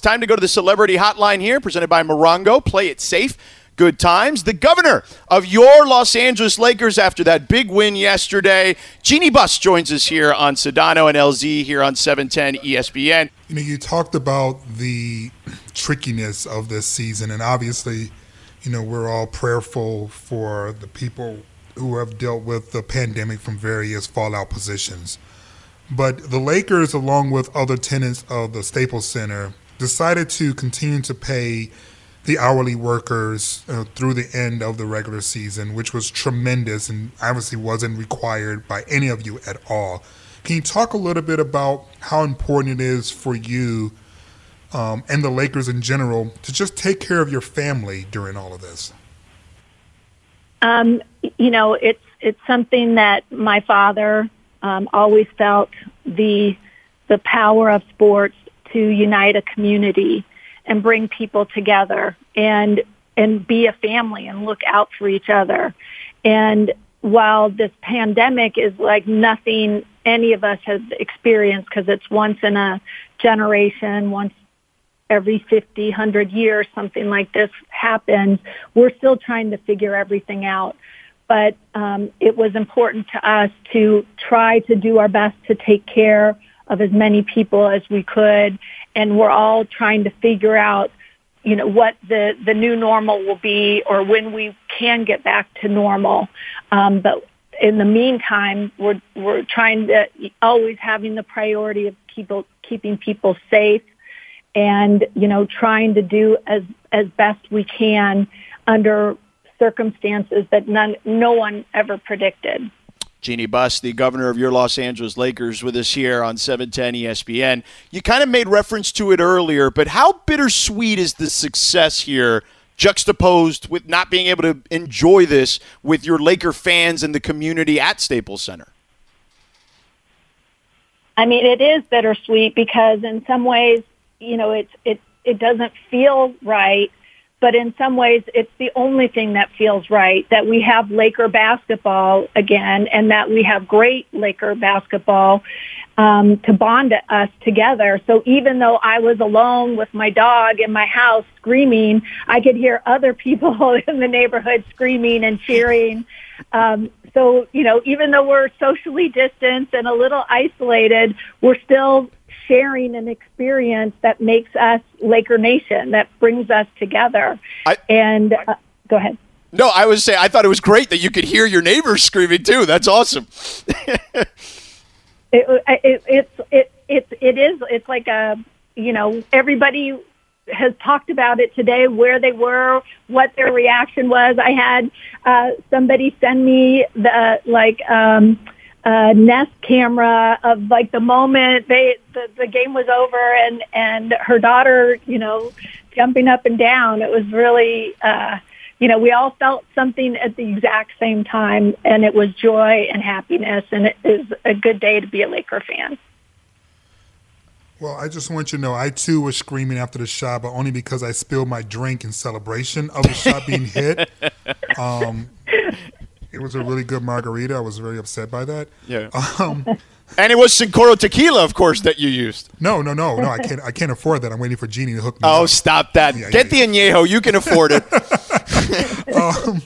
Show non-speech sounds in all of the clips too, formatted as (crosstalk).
It's time to go to the celebrity hotline here, presented by Morongo. Play it safe. Good times. The governor of your Los Angeles Lakers after that big win yesterday. Jeanie Buss joins us here on Sedano and LZ here on 710 ESPN. You know, you talked about the trickiness of this season, and obviously, you know, we're all prayerful for the people who have dealt with the pandemic from various fallout positions. But the Lakers, along with other tenants of the Staples Center, decided to continue to pay the hourly workers uh, through the end of the regular season, which was tremendous and obviously wasn't required by any of you at all. Can you talk a little bit about how important it is for you um, and the Lakers in general to just take care of your family during all of this? Um, you know, it's it's something that my father um, always felt the the power of sports to unite a community and bring people together and and be a family and look out for each other. And while this pandemic is like nothing any of us has experienced because it's once in a generation, once every 50, 100 years, something like this happens, we're still trying to figure everything out. But um, it was important to us to try to do our best to take care of as many people as we could. And we're all trying to figure out, you know, what the, the new normal will be or when we can get back to normal. Um, but in the meantime, we're, we're trying to always having the priority of people, keeping people safe and, you know, trying to do as, as best we can under circumstances that none, no one ever predicted. Jeanie Buss, the governor of your Los Angeles Lakers, with us here on 710 ESPN. You kind of made reference to it earlier, but how bittersweet is the success here, juxtaposed with not being able to enjoy this with your Laker fans and the community at Staples Center? I mean, it is bittersweet because in some ways, you know, it's it it doesn't feel right but in some ways it's the only thing that feels right that we have Laker basketball again and that we have great Laker basketball um, to bond us together. So even though I was alone with my dog in my house screaming, I could hear other (laughs) people in the neighborhood screaming and cheering. Um, so, you know, even though we're socially distanced and a little isolated, we're still sharing an experience that makes us Laker Nation, that brings us together. I, and uh, go ahead. No, I was saying I thought it was great that you could hear your neighbors screaming too. That's awesome. (laughs) it, it, it's it, it it is it's like a you know everybody has talked about it today, where they were, what their reaction was. I had uh, somebody send me the like um, uh, Nest camera of like the moment they the, the game was over and and her daughter, you know, jumping up and down. It was really, uh, you know, we all felt something at the exact same time, and it was joy and happiness, and it is a good day to be a Laker fan. Well, I just want you to know, I too was screaming after the shot, but only because I spilled my drink in celebration of the shot being hit. (laughs) Um, it was a really good margarita. I was very upset by that. Yeah. (laughs) Um, and it was Cincoro tequila, of course, that you used. No, no, no, no. I can't. I can't afford that. I'm waiting for Jeanie to hook me. Oh, up. stop that! Yeah, Get yeah, the añejo. You can afford it. (laughs) um,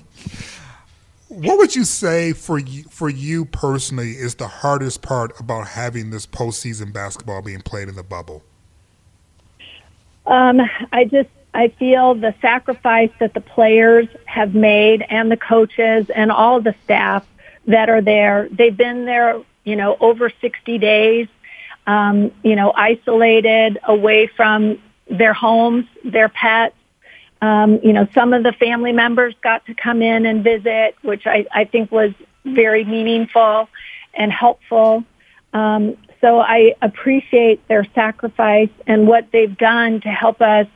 what would you say for you, for you personally is the hardest part about having this postseason basketball being played in the bubble? Um, I just I feel the sacrifice that the players have made and the coaches and all the staff that are there. They've been there, you know, over 60 days, um, you know, isolated away from their homes, their pets. Um, you know, some of the family members got to come in and visit, which I, I think was very meaningful and helpful. Um, so I appreciate their sacrifice and what they've done to help us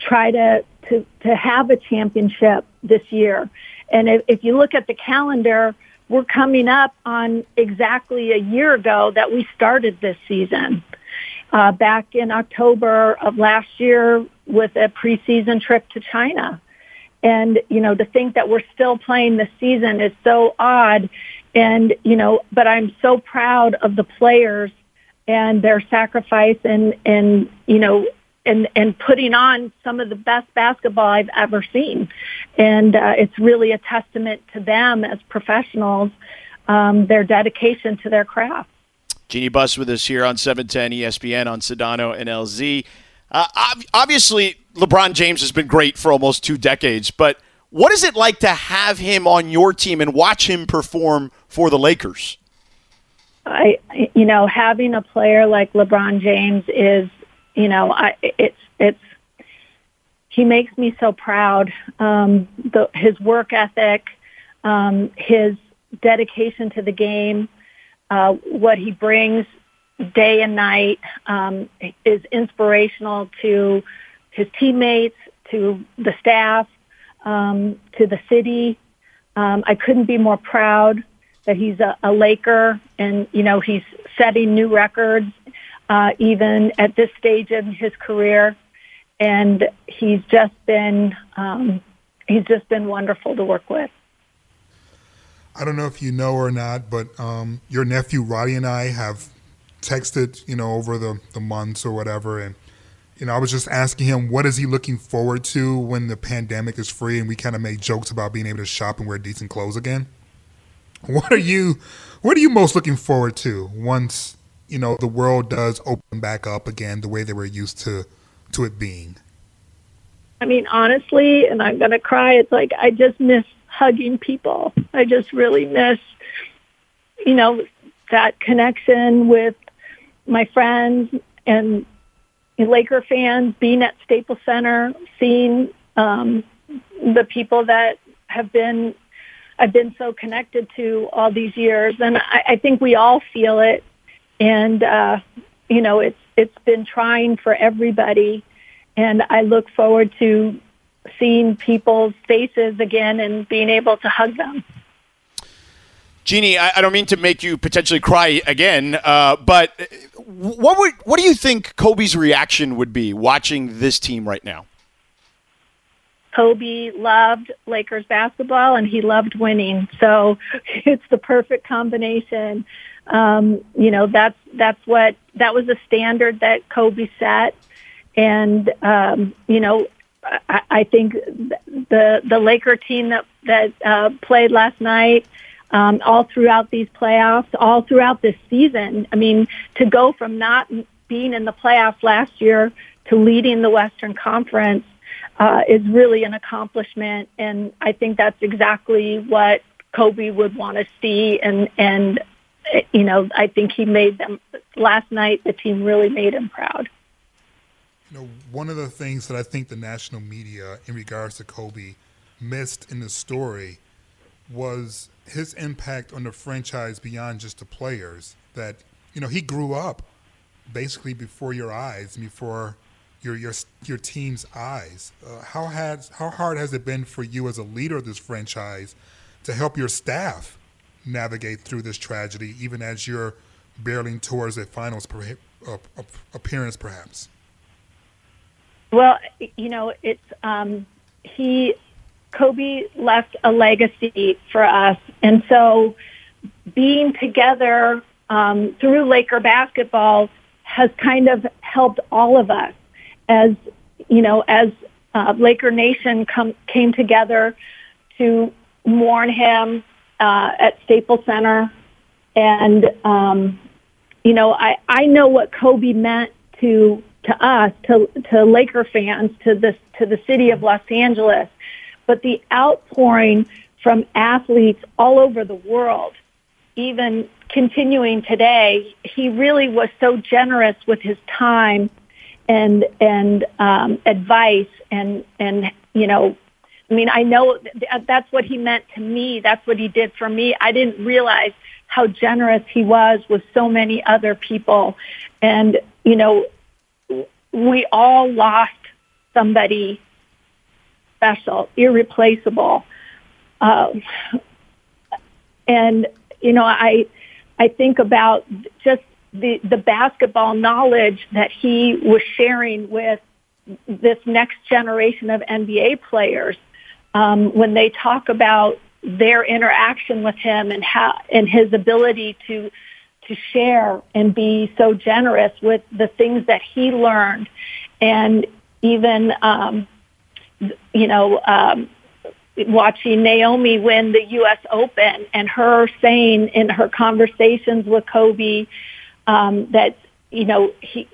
try to, to, to have a championship this year. And if, if you look at the calendar, we're coming up on exactly a year ago that we started this season. Uh, back in October of last year with a preseason trip to China. And, you know, to think that we're still playing the season is so odd. And, you know, but I'm so proud of the players and their sacrifice and, and, you know, and and putting on some of the best basketball I've ever seen, and uh, it's really a testament to them as professionals, um, their dedication to their craft. Jeanie Buss with us here on 710 ESPN on Sedano and LZ. Uh, obviously, LeBron James has been great for almost two decades, but what is it like to have him on your team and watch him perform for the Lakers? I, you know, having a player like LeBron James is, you know, I, it's, it's, he makes me so proud. Um, the, his work ethic, um, his dedication to the game, uh, what he brings day and night um, is inspirational to his teammates, to the staff, um, to the city. Um, I couldn't be more proud that he's a, a Laker and, you know, he's setting new records, uh, even at this stage in his career. And he's just been, um, he's just been wonderful to work with. I don't know if you know or not, but um, your nephew Roddy and I have texted, you know, over the, the months or whatever. And, you know, I was just asking him, what is he looking forward to when the pandemic is free? And we kind of made jokes about being able to shop and wear decent clothes again. What are you what are you most looking forward to once you know the world does open back up again the way they were used to to it being? I mean, honestly, and I'm gonna cry. It's like I just miss hugging people. I just really miss, you know, that connection with my friends and Laker fans, being at Staples Center, seeing um, the people that have been I've been so connected to all these years, and I, I think we all feel it. And uh, you know, it's it's been trying for everybody, and I look forward to seeing people's faces again and being able to hug them. Jeanie, I, I don't mean to make you potentially cry again, uh, but what would what do you think Kobe's reaction would be watching this team right now? Kobe loved Lakers basketball and he loved winning. So (laughs) it's the perfect combination. Um, you know, that's, that's what, that was a standard that Kobe set. And, um, you know, I, I think the, the Laker team that, that, uh, played last night, um, all throughout these playoffs, all throughout this season. I mean, to go from not being in the playoffs last year to leading the Western Conference uh, is really an accomplishment, and I think that's exactly what Kobe would want to see. And and you know, I think he made them last night. The team really made him proud. You know, one of the things that I think the national media, in regards to Kobe, missed in the story was his impact on the franchise beyond just the players. That you know, he grew up basically before your eyes, before your your your team's eyes. Uh, how has how hard has it been for you as a leader of this franchise to help your staff navigate through this tragedy, even as you're barreling towards a finals per, uh, appearance, perhaps? Well, you know, it's um, he Kobe left a legacy for us, and so being together um, through Laker basketball has kind of helped all of us as you know, as uh, Laker Nation come, came together to mourn him uh, at Staples Center, and um, you know, I I know what Kobe meant to to us, to to Laker fans, to the to the city of Los Angeles, but the outpouring from athletes all over the world, even continuing today, he really was so generous with his time and and um, advice and and you know I mean I know that's what he meant to me. That's what he did for me. I didn't realize how generous he was with so many other people. And you know we all lost somebody special irreplaceable. Uh, and you know I I think about just the, the basketball knowledge that he was sharing with this next generation of NBA players um, when they talk about their interaction with him and how and his ability to to share and be so generous with the things that he learned and even um, you know um, watching Naomi win the U.S. Open and her saying in her conversations with Kobe um, that you know he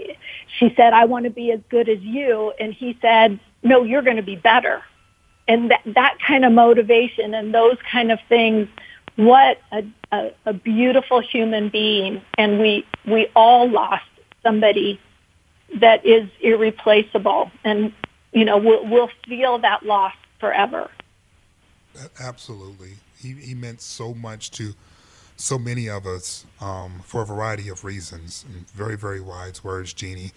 she said I want to be as good as you, and he said no, you're going to be better, and that that kind of motivation and those kind of things. What a, a, a beautiful human being, and we we all lost somebody that is irreplaceable, and you know we'll, we'll feel that loss forever. Absolutely, he he meant so much to so many of us um, for a variety of reasons. very very wise words, Jeanie.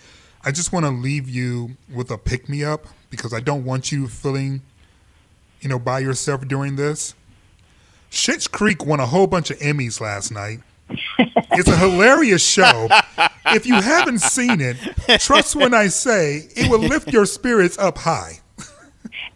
I just want to leave you with a pick me up because I don't want you feeling, you know, by yourself during this. Schitt's Creek won a whole bunch of Emmys last night. it's a hilarious show. If you haven't seen it, trust when I say it will lift your spirits up high.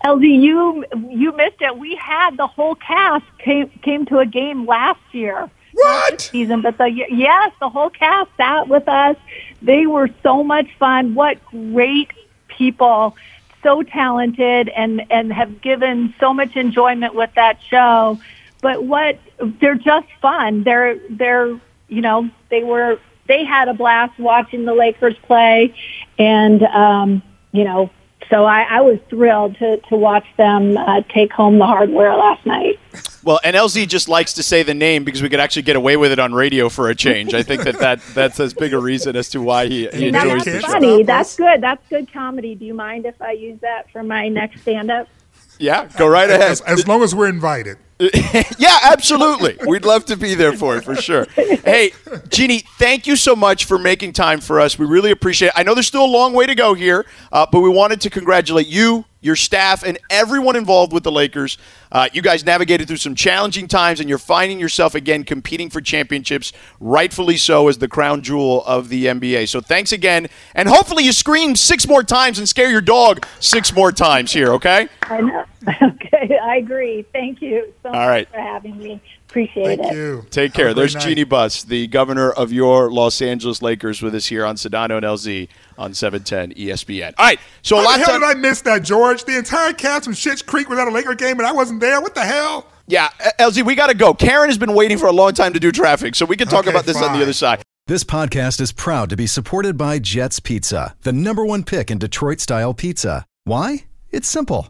LZ, you you missed it. We had the whole cast came came to a game last year. What season? But the yes, the whole cast sat with us. They were so much fun. What great people! So talented and and have given so much enjoyment with that show. But what they're just fun. They're they're you know they were they had a blast watching the Lakers play, and um, you know so I, I was thrilled to to watch them uh, take home the hardware last night. Well, and LZ just likes to say the name because we could actually get away with it on radio for a change. I think that, (laughs) that that's as big a reason as to why he, he enjoys that's the funny. That's good. That's good comedy. Do you mind if I use that for my next stand up? Yeah, go right ahead. As, as long as we're invited. (laughs) yeah, absolutely. We'd love to be there for it for sure. Hey, Jeanie, thank you so much for making time for us. We really appreciate it. I know there's still a long way to go here, uh, but we wanted to congratulate you, your staff, and everyone involved with the Lakers. Uh, you guys navigated through some challenging times, and you're finding yourself again competing for championships, rightfully so, as the crown jewel of the NBA. So thanks again, and hopefully you scream six more times and scare your dog six more times here, okay? I know. (laughs) Okay, I agree. Thank you so All right. for having me. Appreciate Thank it. Thank you. Take care. There's Jeanie Buss, the governor of your Los Angeles Lakers, with us here on Sedano and LZ on 710 ESPN. All right. So How a lot the hell time- did I miss that, George? The entire cast from Schitt's Creek was at a Laker game, and I wasn't there. What the hell? Yeah, LZ, we got to go. Karen has been waiting for a long time to do traffic, so we can talk Okay, about this on the other side. This podcast is proud to be supported by Jets Pizza, the number one pick in Detroit style pizza. Why? It's simple.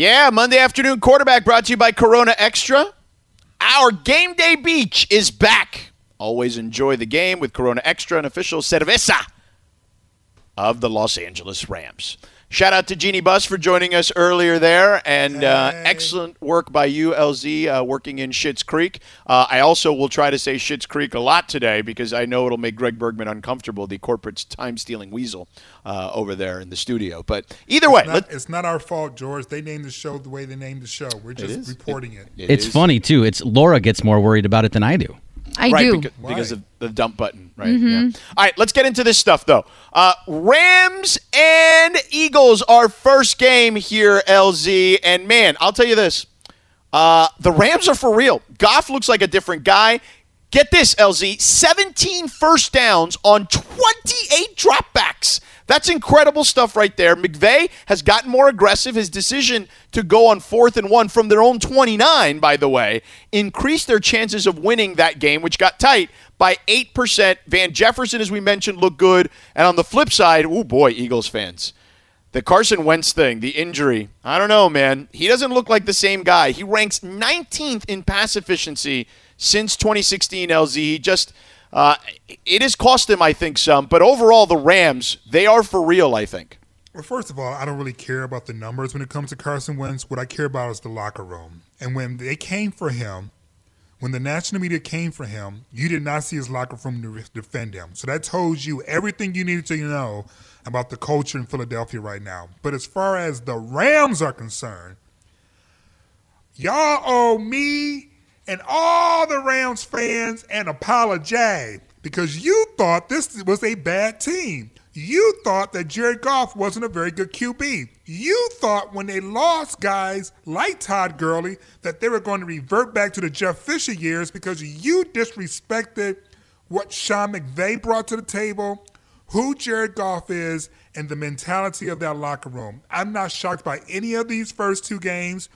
Yeah, Monday afternoon quarterback brought to you by Corona Extra. Our game day beach is back. Always enjoy the game with Corona Extra, an official cerveza of the Los Angeles Rams. Shout out to Jeanie Buss for joining us earlier there, and uh, Hey. excellent work by you, LZ, uh, working in Schitt's Creek. Uh, I also will try to say Schitt's Creek a lot today because I know it'll make Greg Bergman uncomfortable, the corporate time stealing weasel uh, over there in the studio. But either way, It's not, it's not our fault, George. They named the show the way they named the show. We're just is. reporting it. it It's is- funny too. It's Laura gets more worried about it than I do. I right, do. Because, because of the dump button, right? Yeah. All right, let's get into this stuff though. Uh, Rams and Eagles, our first game here, LZ, and man, I'll tell you this: uh, the Rams are for real. Goff looks like a different guy. Get this, LZ: 17 first downs on 28 dropbacks. That's incredible stuff right there. McVay has gotten more aggressive. His decision to go on fourth and one from their own 29, by the way, increased their chances of winning that game, which got tight by 8%. Van Jefferson, as we mentioned, looked good. And on the flip side, oh boy, Eagles fans. The Carson Wentz thing, the injury, I don't know, man. He doesn't look like the same guy. He ranks 19th in pass efficiency since 2016 LZ. He just, uh, it has cost him, I think, some. But overall, the Rams, they are for real, I think. Well, first of all, I don't really care about the numbers when it comes to Carson Wentz. What I care about is the locker room. And when they came for him, when the national media came for him, you did not see his locker room defend him. So that told you everything you needed to know about the culture in Philadelphia right now. But as far as the Rams are concerned, y'all owe me and all the Rams fans an apology because you thought this was a bad team. You thought that Jared Goff wasn't a very good QB. You thought when they lost guys like Todd Gurley that they were going to revert back to the Jeff Fisher years because you disrespected what Sean McVay brought to the table, who Jared Goff is, and the mentality of that locker room. I'm not shocked by any of these first two games.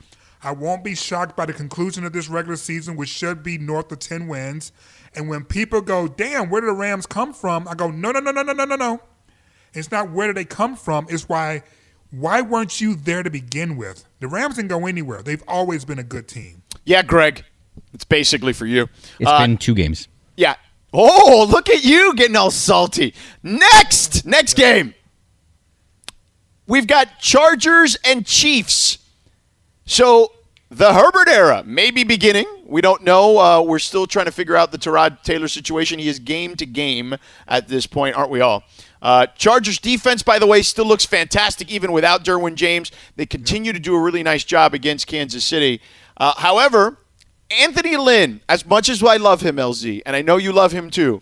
I won't be shocked by the conclusion of this regular season, which should be north of 10 wins. And when people go, damn, where did the Rams come from? I go, no, no, no, no, no, no, no, no. It's not where did they come from. It's why why weren't you there to begin with? The Rams didn't go anywhere. They've always been a good team. Yeah, Greg. It's basically for you. It's uh, been two games. Yeah. Oh, look at you getting all salty. Next, next game. We've got Chargers and Chiefs. So the Herbert era may be beginning. We don't know. Uh, we're still trying to figure out the Tyrod Taylor situation. He is game to game at this point, aren't we all? Uh, Chargers defense, by the way, still looks fantastic even without Derwin James. They continue to do a really nice job against Kansas City. Uh, however, Anthony Lynn, as much as I love him, LZ, and I know you love him too,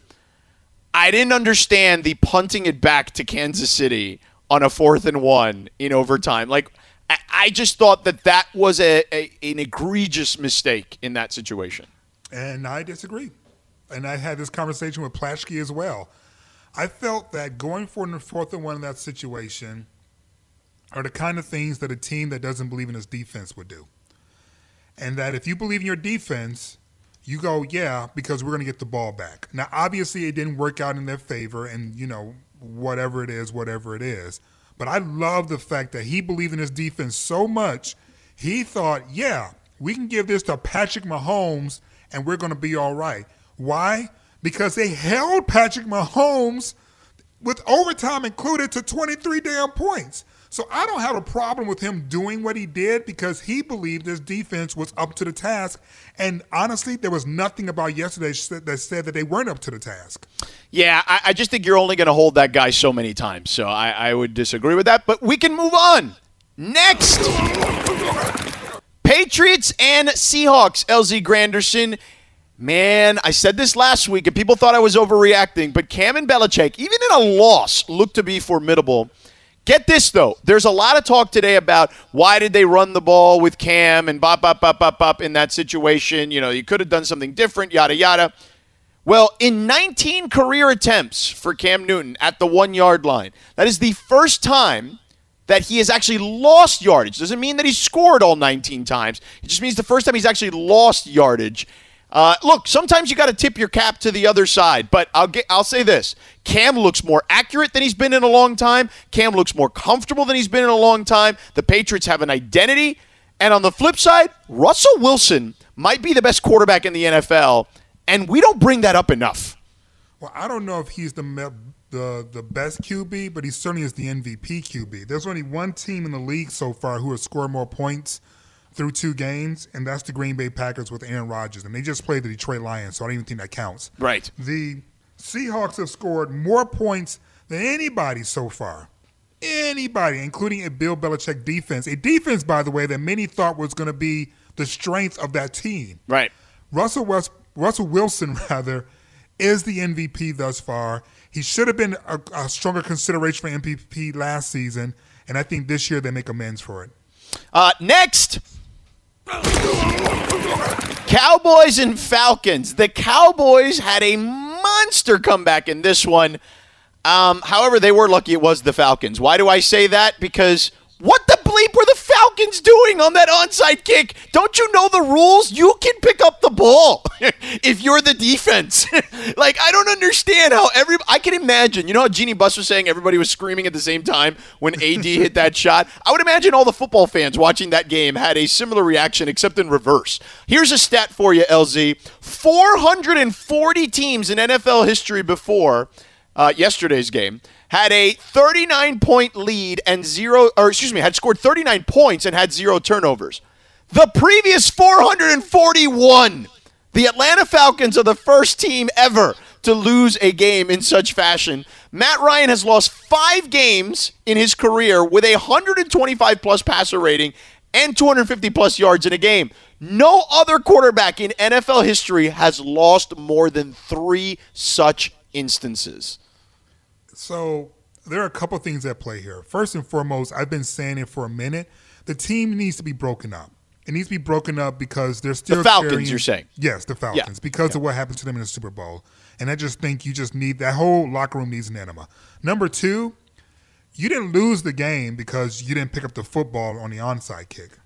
I didn't understand the punting it back to Kansas City on a fourth and one in overtime. Like, I just thought that that was a, a, an egregious mistake in that situation. And I disagree. And I had this conversation with Plaschke as well. I felt that going for the fourth and one in that situation are the kind of things that a team that doesn't believe in its defense would do. And that if you believe in your defense, you go, yeah, because we're going to get the ball back. Now, obviously, it didn't work out in their favor, and, you know, whatever it is, whatever it is. But I love the fact that he believed in his defense so much, he thought, yeah, we can give this to Patrick Mahomes and we're going to be all right. Why? because they held Patrick Mahomes with overtime included to 23 damn points. So I don't have a problem with him doing what he did because he believed his defense was up to the task. And honestly, there was nothing about yesterday that said that they weren't up to the task. Yeah, I, I just think you're only going to hold that guy so many times. So I, I would disagree with that. But we can move on. Next. Patriots and Seahawks, LZ Granderson. Man, I said this last week, and people thought I was overreacting, but Cam and Belichick, even in a loss, look to be formidable. Get this though, there's a lot of talk today about why did they run the ball with Cam and bop bop bop bop bop in that situation. You know, you could have done something different, yada yada. Well, in 19 career attempts for Cam Newton at the one yard line, that is the first time that he has actually lost yardage. Doesn't mean that he scored all 19 times. It just means the first time he's actually lost yardage. Uh, look, sometimes you got to tip your cap to the other side, but I'll get, I'll say this: Cam looks more accurate than he's been in a long time. Cam looks more comfortable than he's been in a long time. The Patriots have an identity, and on the flip side, Russell Wilson might be the best quarterback in the NFL, and we don't bring that up enough. Well, I don't know if he's the the the best QB, but he certainly is the MVP QB. There's only one team in the league so far who has scored more points through two games, and that's the Green Bay Packers with Aaron Rodgers. And they just played the Detroit Lions, so I don't even think that counts. Right. The Seahawks have scored more points than anybody so far. Anybody, including a Bill Belichick defense. A defense, by the way, that many thought was going to be the strength of that team. Right. Russell West, Russell Wilson, (laughs) rather, is the MVP thus far. He should have been a, a stronger consideration for MVP last season, and I think this year they make amends for it. Uh, next, Cowboys and Falcons. The Cowboys had a monster comeback in this one. Um, however, they were lucky it was the Falcons. Why do I say that? Because bleep were the Falcons doing on that onside kick? Don't you know the rules? You can pick up the ball (laughs) if you're the defense. (laughs) like I don't understand how every I can imagine. You know how Jeanie Buss was saying everybody was screaming at the same time when AD (laughs) hit that shot. I would imagine all the football fans watching that game had a similar reaction, except in reverse. Here's a stat for you, LZ: 440 teams in NFL history before uh, yesterday's game had a 39 point lead and zero, or excuse me, had scored 39 points and had zero turnovers. The previous 441, the Atlanta Falcons are the first team ever to lose a game in such fashion. Matt Ryan has lost five games in his career with a 125 plus passer rating and 250 plus yards in a game. No other quarterback in NFL history has lost more than three such instances. So there are a couple things at play here. First and foremost, I've been saying it for a minute. The team needs to be broken up. It needs to be broken up because they're still The Falcons, carrying- you're saying? Yes, the Falcons, because of what happened to them in the Super Bowl. And I just think you just need that whole locker room needs an enema. Number two, you didn't lose the game because you didn't pick up the football on the onside kick.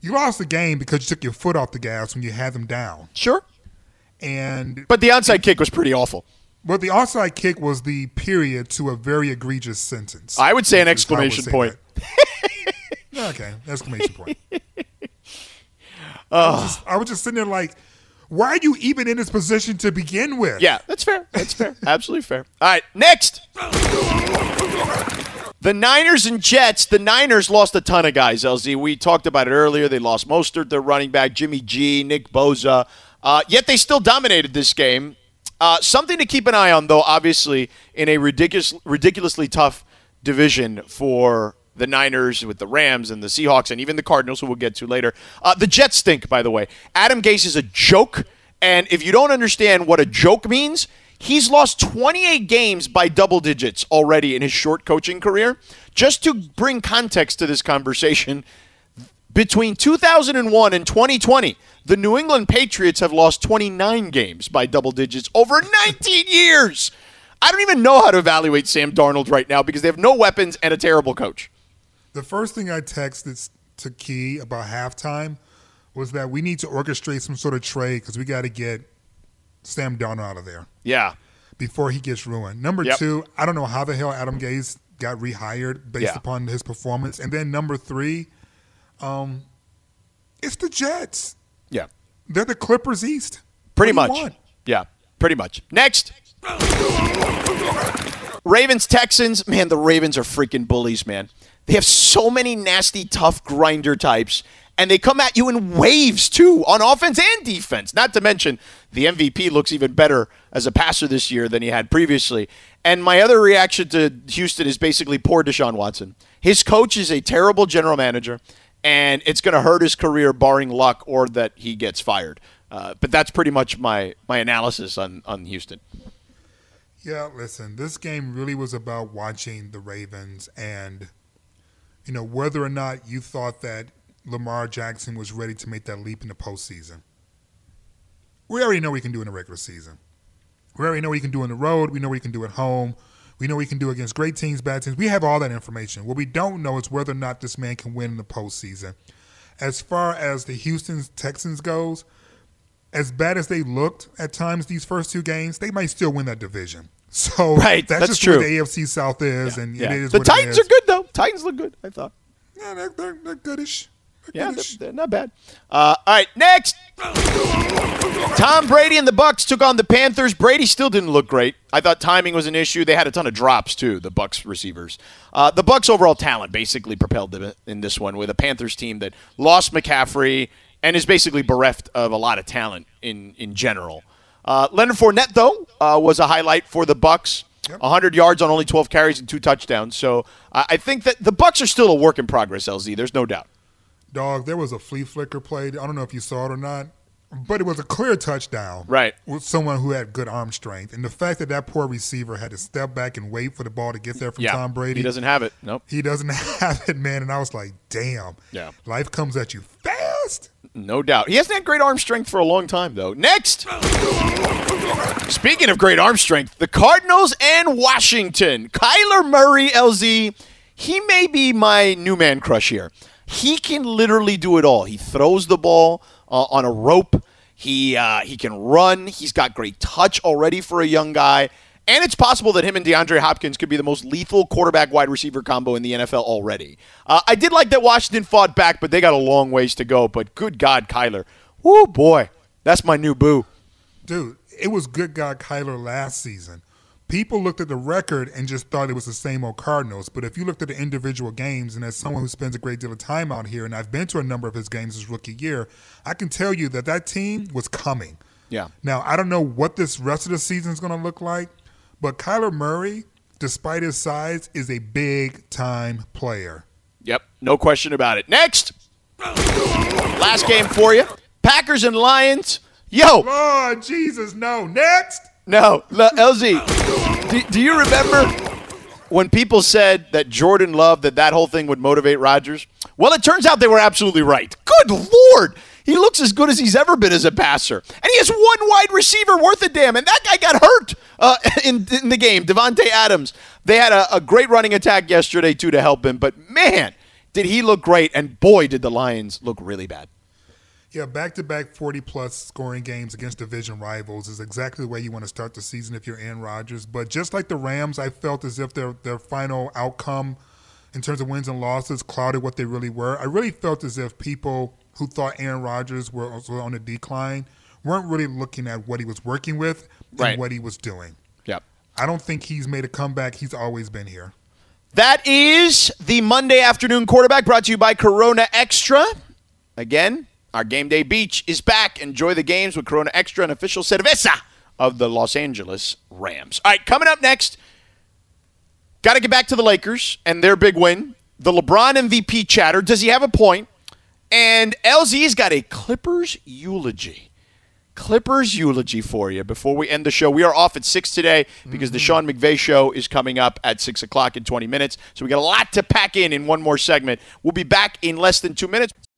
You lost the game because you took your foot off the gas when you had them down. Sure. And But the onside kick was pretty awful. Well, the onside kick was the period to a very egregious sentence. I would say an Which is how I would exclamation point. (laughs) okay, exclamation point. I, was just, I was just sitting there like, why are you even in this position to begin with? Yeah, that's fair. That's fair. Absolutely fair. All right, next. The Niners and Jets. The Niners lost a ton of guys, LZ. We talked about it earlier. They lost Mostert, their running back, Jimmy G, Nick Bosa. Uh, yet they still dominated this game. Uh, something to keep an eye on, though, obviously, in a ridiculous, ridiculously tough division for the Niners with the Rams and the Seahawks and even the Cardinals, who we'll get to later. Uh, the Jets stink, by the way. Adam Gase is a joke. And if you don't understand what a joke means, he's lost 28 games by double digits already in his short coaching career. Just to bring context to this conversation, between 2001 and 2020, the New England Patriots have lost 29 games by double digits over 19 years. I don't even know how to evaluate Sam Darnold right now because they have no weapons and a terrible coach. The first thing I texted to Key about halftime was that we need to orchestrate some sort of trade because we got to get Sam Darnold out of there Yeah. before he gets ruined. Number Yep. two, I don't know how the hell Adam Gase got rehired based Yeah. upon his performance. And then number three, um, it's the Jets. Yeah. They're the Clippers East. Pretty much. want? Yeah, pretty much. Next. Ravens Texans. Man, the Ravens are freaking bullies, man. They have so many nasty, tough grinder types, and they come at you in waves, too, on offense and defense. Not to mention, the MVP looks even better as a passer this year than he had previously. And my other reaction to Houston is basically poor Deshaun Watson. His coach is a terrible general manager, and it's going to hurt his career, barring luck or that he gets fired. Uh, but that's pretty much my, my analysis on, on Houston. Yeah, listen, this game really was about watching the Ravens and, you know, whether or not you thought that Lamar Jackson was ready to make that leap in the postseason. We already know what he can do in the regular season. We already know what he can do on the road. We know what he can do at home. We know he can do against great teams, bad teams. We have all that information. What we don't know is whether or not this man can win in the postseason. As far as the Houston Texans goes, as bad as they looked at times these first two games, they might still win that division. (laughs) So Right, that's, that's just true. where the AFC South is, and Yeah. it is the Titans is. are good, though. Titans look good, I thought. Yeah, they're, they're, they're goodish. They're Yeah, they're, goodish. they're not bad. Uh, all right, next. Tom Brady and the Bucs took on the Panthers. Brady still didn't look great. I thought timing was an issue. They had a ton of drops too. The Bucs receivers. Uh, the Bucs' overall talent basically propelled them in this one with a Panthers team that lost McCaffrey and is basically bereft of a lot of talent in in general. Uh, Leonard Fournette though uh, was a highlight for the Bucs. 100 yards on only 12 carries and two touchdowns. So I I think that the Bucs are still a work in progress. LZ, there's no doubt. Dog, there was a flea flicker play. I don't know if you saw it or not, but it was a clear touchdown. Right. With someone who had good arm strength. And the fact that that poor receiver had to step back and wait for the ball to get there from Yeah, Tom Brady. he doesn't have it. Nope. He doesn't (laughs) have it, man. And I was like, damn. Yeah. Life comes at you fast. No doubt. He hasn't had great arm strength for a long time, though. Next. Speaking of great arm strength, the Cardinals and Washington. Kyler Murray, LZ, he may be my new man crush here. He can literally do it all. He throws the ball uh, on a rope. He uh, he can run. He's got great touch already for a young guy. And it's possible that him and DeAndre Hopkins could be the most lethal quarterback wide receiver combo in the NFL already. Uh, I did like that Washington fought back, but they got a long ways to go. But good God, Kyler. Whoo, boy. That's my new boo. Dude, it was good God Kyler last season. People looked at the record and just thought it was the same old Cardinals. But if you looked at the individual games, and as someone who spends a great deal of time out here, and I've been to a number of his games his rookie year, I can tell you that that team was coming. Yeah. Now, I don't know what this rest of the season is going to look like, but Kyler Murray, despite his size, is a big time player. Yep, no question about it. Next, last game for you Packers and Lions. Yo, Lord Jesus, no. Next. No, L- LZ, do, do you remember when people said that Jordan Love, that that whole thing would motivate Rodgers? Well, it turns out they were absolutely right. Good Lord. He looks as good as he's ever been as a passer. And he has one wide receiver worth a damn. And that guy got hurt uh, (laughs) in, in the game, Davante Adams. They had a, a great running attack yesterday, too, to help him. But man, did he look great. And boy, did the Lions look really bad. Yeah, back to back 40 plus scoring games against division rivals is exactly the way you want to start the season if you're Aaron Rodgers. But just like the Rams, I felt as if their, their final outcome in terms of wins and losses clouded what they really were. I really felt as if people who thought Aaron Rodgers were also on a decline weren't really looking at what he was working with and Right. what he was doing. Yep. I don't think he's made a comeback. He's always been here. That is the Monday afternoon quarterback brought to you by Corona Extra. Again, our game day beach is back. Enjoy the games with Corona Extra, an official cerveza of the Los Angeles Rams. All right, coming up next, got to get back to the Lakers and their big win. The LeBron MVP chatter. Does he have a point? And LZ's got a Clippers eulogy. Clippers eulogy for you before we end the show. We are off at 6 today because the mm-hmm. Sean McVay show is coming up at 6 o'clock in 20 minutes. So we got a lot to pack in in one more segment. We'll be back in less than two minutes.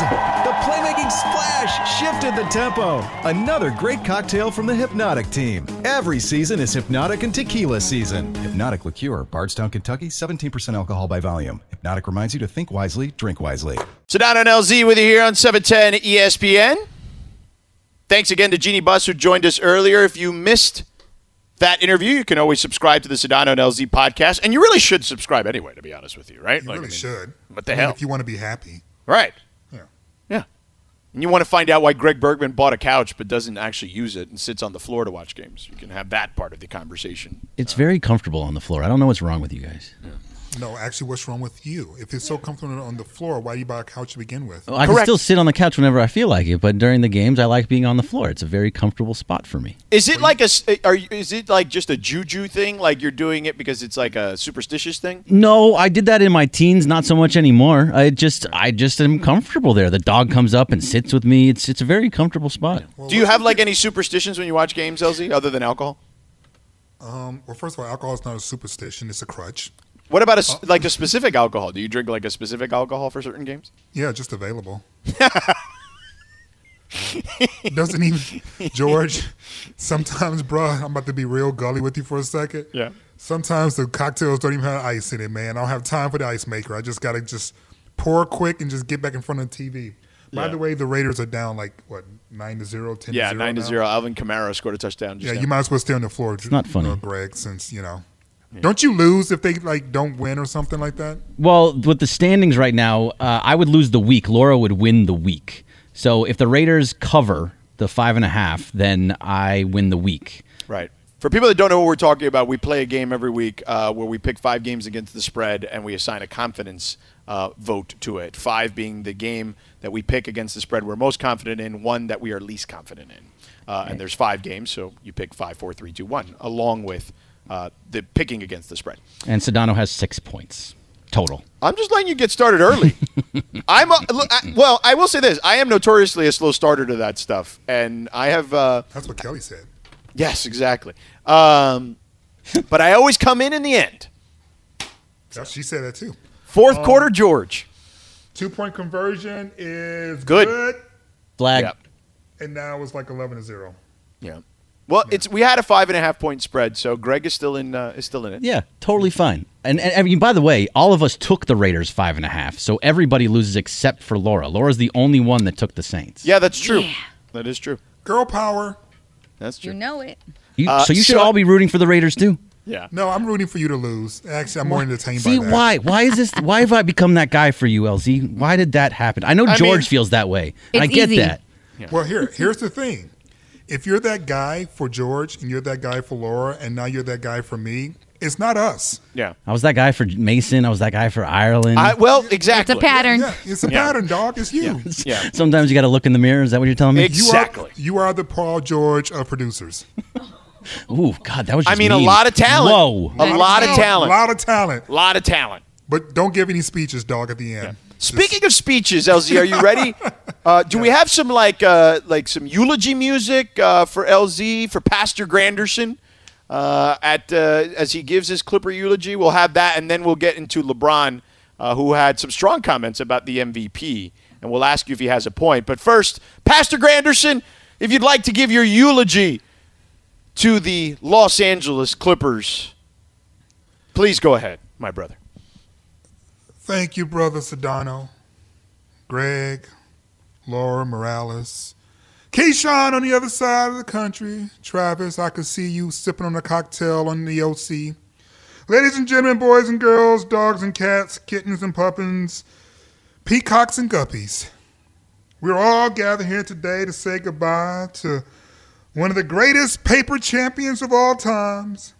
The playmaking splash shifted the tempo. Another great cocktail from the Hypnotic team. Every season is Hypnotic and Tequila season. Hypnotic Liqueur, Bardstown, Kentucky, 17% alcohol by volume. Hypnotic reminds you to think wisely, drink wisely. Sedano and LZ with you here on 710 ESPN. Thanks again to Jeanie Buss who joined us earlier. If you missed that interview, you can always subscribe to the Sedano and LZ podcast. And you really should subscribe anyway, to be honest with you, right? You Like, really I mean, should. What the I mean, hell? If you want to be happy. Right. Yeah. Yeah. And you want to find out why Greg Bergman bought a couch but doesn't actually use it and sits on the floor to watch games. You can have that part of the conversation. It's very comfortable on the floor. I don't know what's wrong with you guys. No, actually, what's wrong with you? If it's so comfortable on the floor, why do you buy a couch to begin with? Well, I can still sit on the couch whenever I feel like it, but during the games, I like being on the floor. It's a very comfortable spot for me. Is it like a s- are you, is it like just a juju thing like you're doing it because it's like a superstitious thing? No, I did that in my teens, not so much anymore. I just, I just am comfortable there. The dog comes up and sits with me. It's, it's a very comfortable spot. Do you have like any superstitions when you watch games, LZ, other than alcohol? Um, well, first of all, alcohol is not a superstition; it's a crutch. What about a s uh, like a specific alcohol? Do you drink like a specific alcohol for certain games? Yeah, just available. (laughs) Doesn't even George. Sometimes, bruh, I'm about to be real gully with you for a second. Yeah. Sometimes the cocktails don't even have ice in it, man. I don't have time for the ice maker. I just gotta just pour quick and just get back in front of the TV. By Yeah. the way, the Raiders are down like what nine to zero, ten. Yeah, to zero. nine to now? zero. Alvin Kamara scored a touchdown. Just Yeah, now. you might as well stay on the floor. It's not funny. Greg. Since you know, don't you lose if they like don't win or something like that? Well, with the standings right now, uh, I would lose the week. Laura would win the week. So if the Raiders cover the five and a half, then I win the week. Right. For people that don't know what we're talking about, we play a game every week uh, where we pick five games against the spread and we assign a confidence uh, vote to it. Five being the game that we pick against the spread we're most confident in, one that we are least confident in. Uh, and there's five games, so you pick five, four, three, two, one, along with uh, the picking against the spread. And Sedano has six points total. I'm just letting you get started early. (laughs) I'm a, look, I, well. I will say this: I am notoriously a slow starter to that stuff, and I have. Uh, That's what Kelly said. yes, exactly. Um, but I always come in in the end. Yeah, she said that too. Fourth quarter, George. Two point conversion is Good. good, Flag. Yeah, and now it's like eleven to zero. yeah. Well, it's we had a five and a half point spread, so Greg is still in. Uh, is still in it. Yeah, totally fine. And, and I mean, by the way, all of us took the Raiders five and a half, so everybody loses except for Laura. Laura's the only one that took the Saints. Yeah, that's true. That is true. Girl power. That's true. You know it. You, Uh, so you should so- all be rooting for the Raiders too. Yeah. No, I'm rooting for you to lose. Actually, I'm more entertained See by that. why? Why is this? Why have I become that guy for you, LZ? Why did that happen? I know I George mean- feels that way. and I It's get easy. that. Well, here, here's the thing. If you're that guy for George and you're that guy for Laura and now you're that guy for me, it's not us. Yeah. I was that guy for Mason. I was that guy for Ireland. I, well, exactly. It's a pattern. Yeah, it's a Yeah. pattern, dog. It's you. Yeah. (laughs) Sometimes you got to look in the mirror. Is that what you're telling me? Ex- You Exactly. are you are the Paul George of producers. (laughs) Ooh, God, that was. I Just mean, a lot of talent. Whoa. A lot of A talent. A lot of talent. A lot of talent. But don't give any speeches, dog, at the end. Speaking of speeches, LZ, are you ready? (laughs) Uh, do we have some like uh, like some eulogy music uh, for LZ for Pastor Granderson uh, at uh, as he gives his Clipper eulogy? We'll have that, and then we'll get into LeBron, uh, who had some strong comments about the MVP, and we'll ask you if he has a point. But first, Pastor Granderson, if you'd like to give your eulogy to the Los Angeles Clippers, please go ahead, my brother. Thank you, brother Sedano, Greg, Laura Morales, Keyshawn on the other side of the country. Travis, I could see you sipping on a cocktail on the OC. Ladies and gentlemen, boys and girls, dogs and cats, kittens and puppins, peacocks and guppies. We're all gathered here today to say goodbye to one of the greatest paper champions of all times.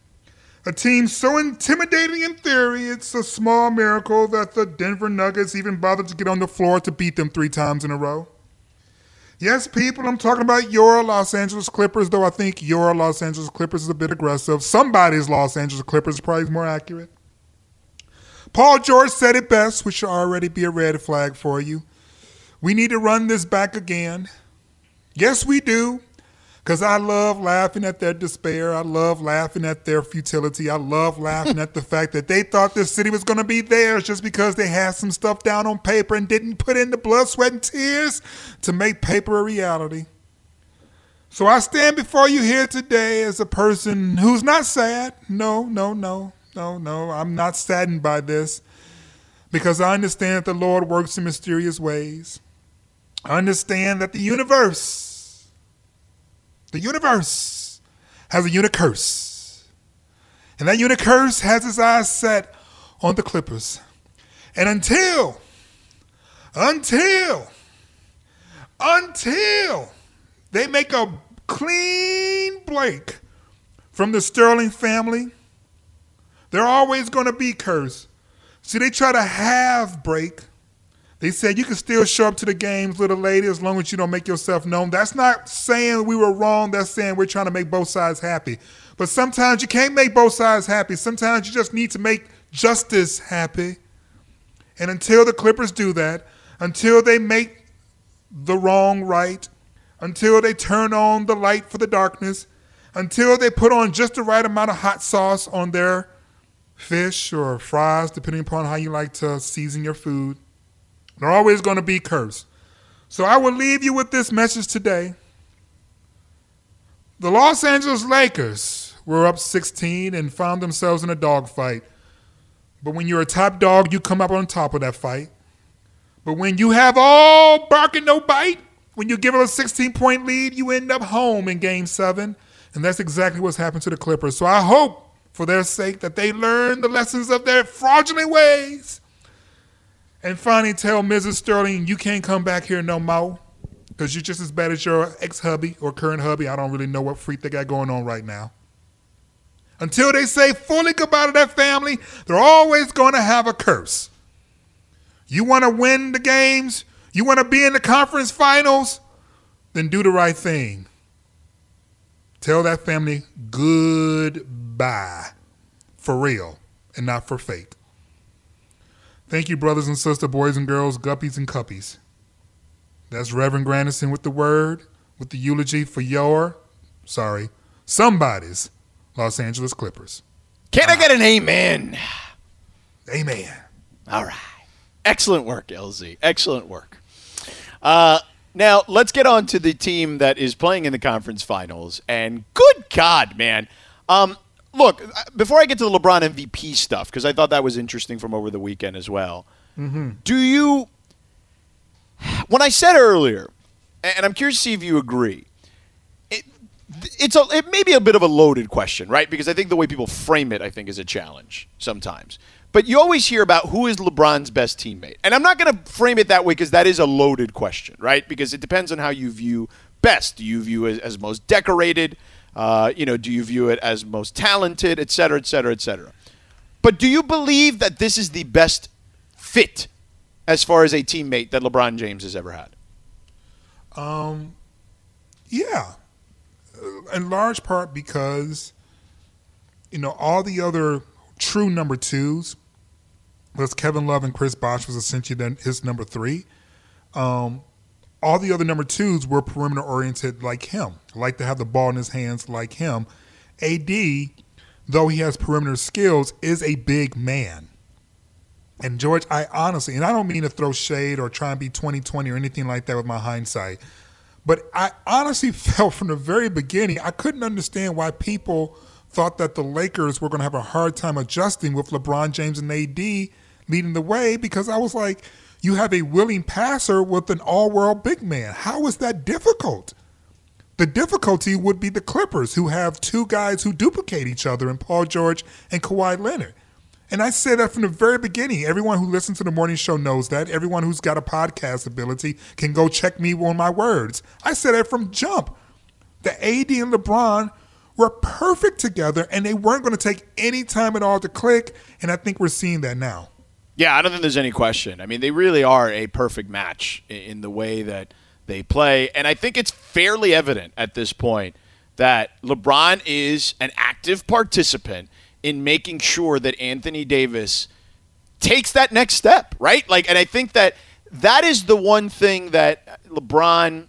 A team so intimidating in theory, it's a small miracle that the Denver Nuggets even bothered to get on the floor to beat them three times in a row. Yes, people, I'm talking about your Los Angeles Clippers, though I think your Los Angeles Clippers is a bit aggressive. Somebody's Los Angeles Clippers probably more accurate. Paul George said it best, which should already be a red flag for you. We need to run this back again. Yes, we do. Because I love laughing at their despair. I love laughing at their futility. I love laughing at the fact that they thought this city was going to be theirs just because they had some stuff down on paper and didn't put in the blood, sweat, and tears to make paper a reality. So I stand before you here today as a person who's not sad. No, no, no, no, no. I'm not saddened by this because I understand that the Lord works in mysterious ways. I understand that the universe the universe has a unicurse. And that unicurse has its eyes set on the Clippers. And until, until, until they make a clean break from the Sterling family, they're always going to be cursed. See, they try to halve break. They said you can still show up to the games, little lady, as long as you don't make yourself known. That's not saying we were wrong. That's saying we're trying to make both sides happy. But sometimes you can't make both sides happy. Sometimes you just need to make justice happy. And until the Clippers do that, until they make the wrong right, until they turn on the light for the darkness, until they put on just the right amount of hot sauce on their fish or fries, depending upon how you like to season your food, they're always going to be cursed. So I will leave you with this message today. The Los Angeles Lakers were up 16 and found themselves in a dogfight. But when you're a top dog, you come up on top of that fight. But when you have all bark and no bite, when you give them a 16 point lead, you end up home in game seven. And that's exactly what's happened to the Clippers. So I hope, for their sake, that they learn the lessons of their fraudulent ways and finally tell Mrs. Sterling, you can't come back here no more because you're just as bad as your ex hubby or current hubby. I don't really know what freak they got going on right now. Until they say fully goodbye to that family, they're always going to have a curse. You want to win the games? You want to be in the conference finals? Then do the right thing. Tell that family goodbye for real and not for fake. Thank you, brothers and sisters, boys and girls, guppies and cuppies. That's Reverend Granderson with the word, with the eulogy for your, sorry, somebody's Los Angeles Clippers. Can I get an amen? Amen. All right. Excellent work, LZ. Excellent work. Uh, now, let's get on to the team that is playing in the conference finals. And good God, man. Um, look, before I get to the LeBron MVP stuff, because I thought that was interesting from over the weekend as well, mm-hmm. do you. When I said earlier, and I'm curious to see if you agree, it, it's a it may be a bit of a loaded question, right? Because I think the way people frame it, I think, is a challenge sometimes. But you always hear about who is LeBron's best teammate, and I'm not going to frame it that way because that is a loaded question, right? Because it depends on how you view best. Do you view it as most decorated? Uh, you know, do you view it as most talented, et cetera, et cetera, et cetera? But do you believe that this is the best fit as far as a teammate that LeBron James has ever had? Um, yeah, uh, in large part because you know all the other true number twos was Kevin Love and Chris Bosh was essentially then his number three. Um, all the other number twos were perimeter oriented like him, like to have the ball in his hands like him. AD, though he has perimeter skills, is a big man. And George, I honestly, and I don't mean to throw shade or try and be 2020 or anything like that with my hindsight, but I honestly (laughs) felt from the very beginning, I couldn't understand why people thought that the Lakers were going to have a hard time adjusting with LeBron James and AD leading the way because I was like, you have a willing passer with an all world big man. How is that difficult? The difficulty would be the Clippers, who have two guys who duplicate each other in Paul George and Kawhi Leonard. And I said that from the very beginning. Everyone who listens to the morning show knows that. Everyone who's got a podcast ability can go check me on my words. I said that from jump. The AD and LeBron were perfect together, and they weren't going to take any time at all to click. And I think we're seeing that now. Yeah, I don't think there's any question. I mean, they really are a perfect match in the way that they play. And I think it's fairly evident at this point that LeBron is an active participant in making sure that Anthony Davis takes that next step, right? Like, and I think that that is the one thing that LeBron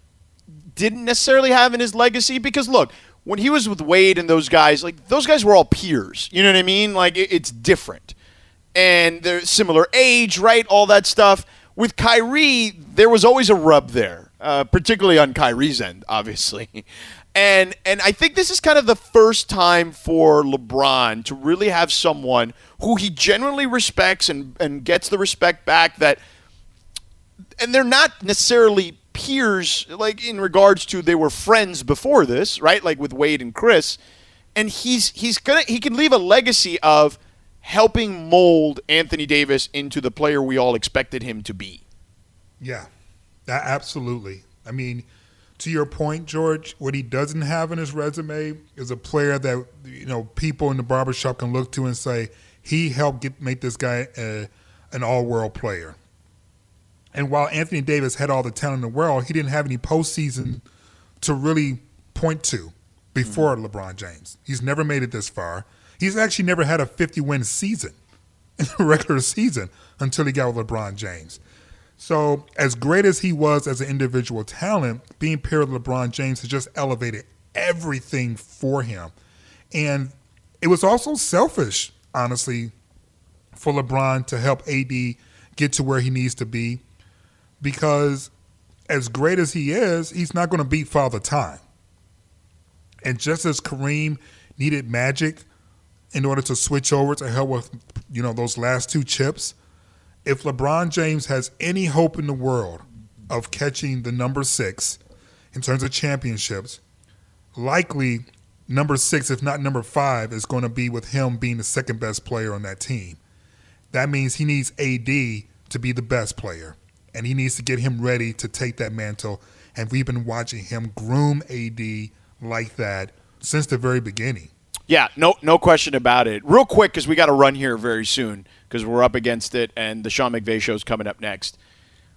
didn't necessarily have in his legacy because look, when he was with Wade and those guys, like those guys were all peers. You know what I mean? Like it's different, and they're similar age, right? All that stuff. With Kyrie, there was always a rub there, uh, particularly on Kyrie's end, obviously. (laughs) And and I think this is kind of the first time for LeBron to really have someone who he genuinely respects and, and gets the respect back that and they're not necessarily peers like in regards to they were friends before this, right? Like with Wade and Chris. And he's he's gonna he can leave a legacy of helping mold Anthony Davis into the player we all expected him to be. Yeah. Absolutely. I mean, to your point, George, what he doesn't have in his resume is a player that you know people in the barbershop can look to and say he helped get make this guy a, an all-world player. And while Anthony Davis had all the talent in the world, he didn't have any postseason to really point to before mm-hmm. LeBron James. He's never made it this far. He's actually never had a 50-win season (laughs) in the regular season until he got with LeBron James. So, as great as he was as an individual talent, being paired with LeBron James has just elevated everything for him. And it was also selfish, honestly, for LeBron to help AD get to where he needs to be because as great as he is, he's not going to beat Father Time. And just as Kareem needed magic in order to switch over to help with, you know, those last two chips, if LeBron James has any hope in the world of catching the number six in terms of championships, likely number six, if not number five, is going to be with him being the second best player on that team. That means he needs AD to be the best player, and he needs to get him ready to take that mantle. And we've been watching him groom AD like that since the very beginning. Yeah, no, no question about it. Real quick, because we got to run here very soon because we're up against it, and the Sean McVay show is coming up next.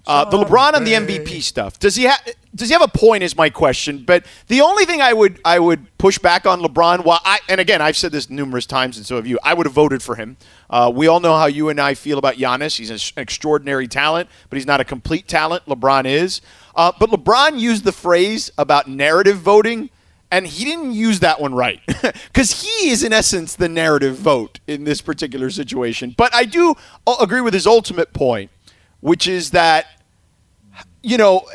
Uh, the LeBron and the MVP stuff. Does he have? Does he have a point? Is my question. But the only thing I would I would push back on LeBron. While I and again I've said this numerous times, and so have you. I would have voted for him. Uh, we all know how you and I feel about Giannis. He's an extraordinary talent, but he's not a complete talent. LeBron is. Uh, but LeBron used the phrase about narrative voting and he didn't use that one right. (laughs) Because he is in essence the narrative vote in this particular situation. But i do agree with his ultimate point which is that you know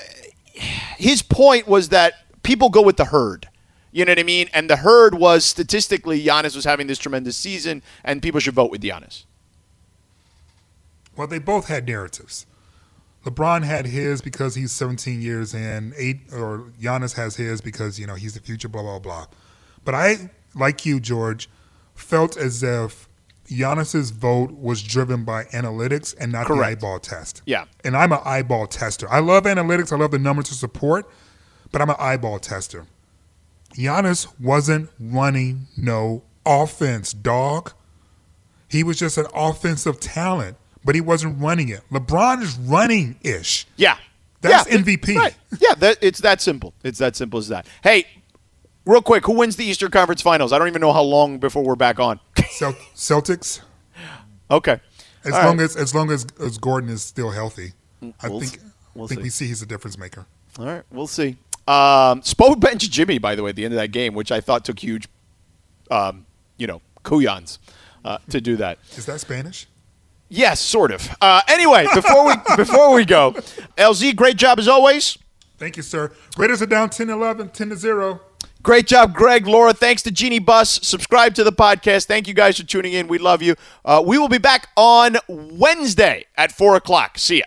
his point was that people go with the herd. You know what i mean? And the herd was statistically Giannis was having this tremendous season and people should vote with Giannis. Well they both had narratives LeBron had his because he's 17 years in. Eight or Giannis has his because you know he's the future. Blah blah blah. But I, like you, George, felt as if Giannis's vote was driven by analytics and not Correct. the eyeball test. Yeah. And I'm an eyeball tester. I love analytics. I love the numbers to support, but I'm an eyeball tester. Giannis wasn't running no offense, dog. He was just an offensive talent, but he wasn't running it. LeBron is running ish. Yeah. That's yeah. MVP. Right. Yeah, that, it's that simple. It's that simple as that. Hey, real quick, who wins the Eastern Conference Finals? I don't even know how long before we're back on. Cel- Celtics. okay. As All long right. as as long as, as Gordon is still healthy, I We'll think s- we'll think see. we see he's a difference maker. All right, we'll see. Um, Spo benched Jimmy, by the way, at the end of that game, which I thought took huge, um, you know, kuyans uh, to do that. Is that Spanish? Yes, sort of. Uh, anyway, before we (laughs) before we go, LZ, great job as always. Thank you, sir. Raiders are down 10-11, 10 to 0. Great job, Greg, Laura. Thanks to Jeanie Buss. Subscribe to the podcast. Thank you guys for tuning in. We love you. Uh, we will be back on Wednesday at four o'clock. See ya.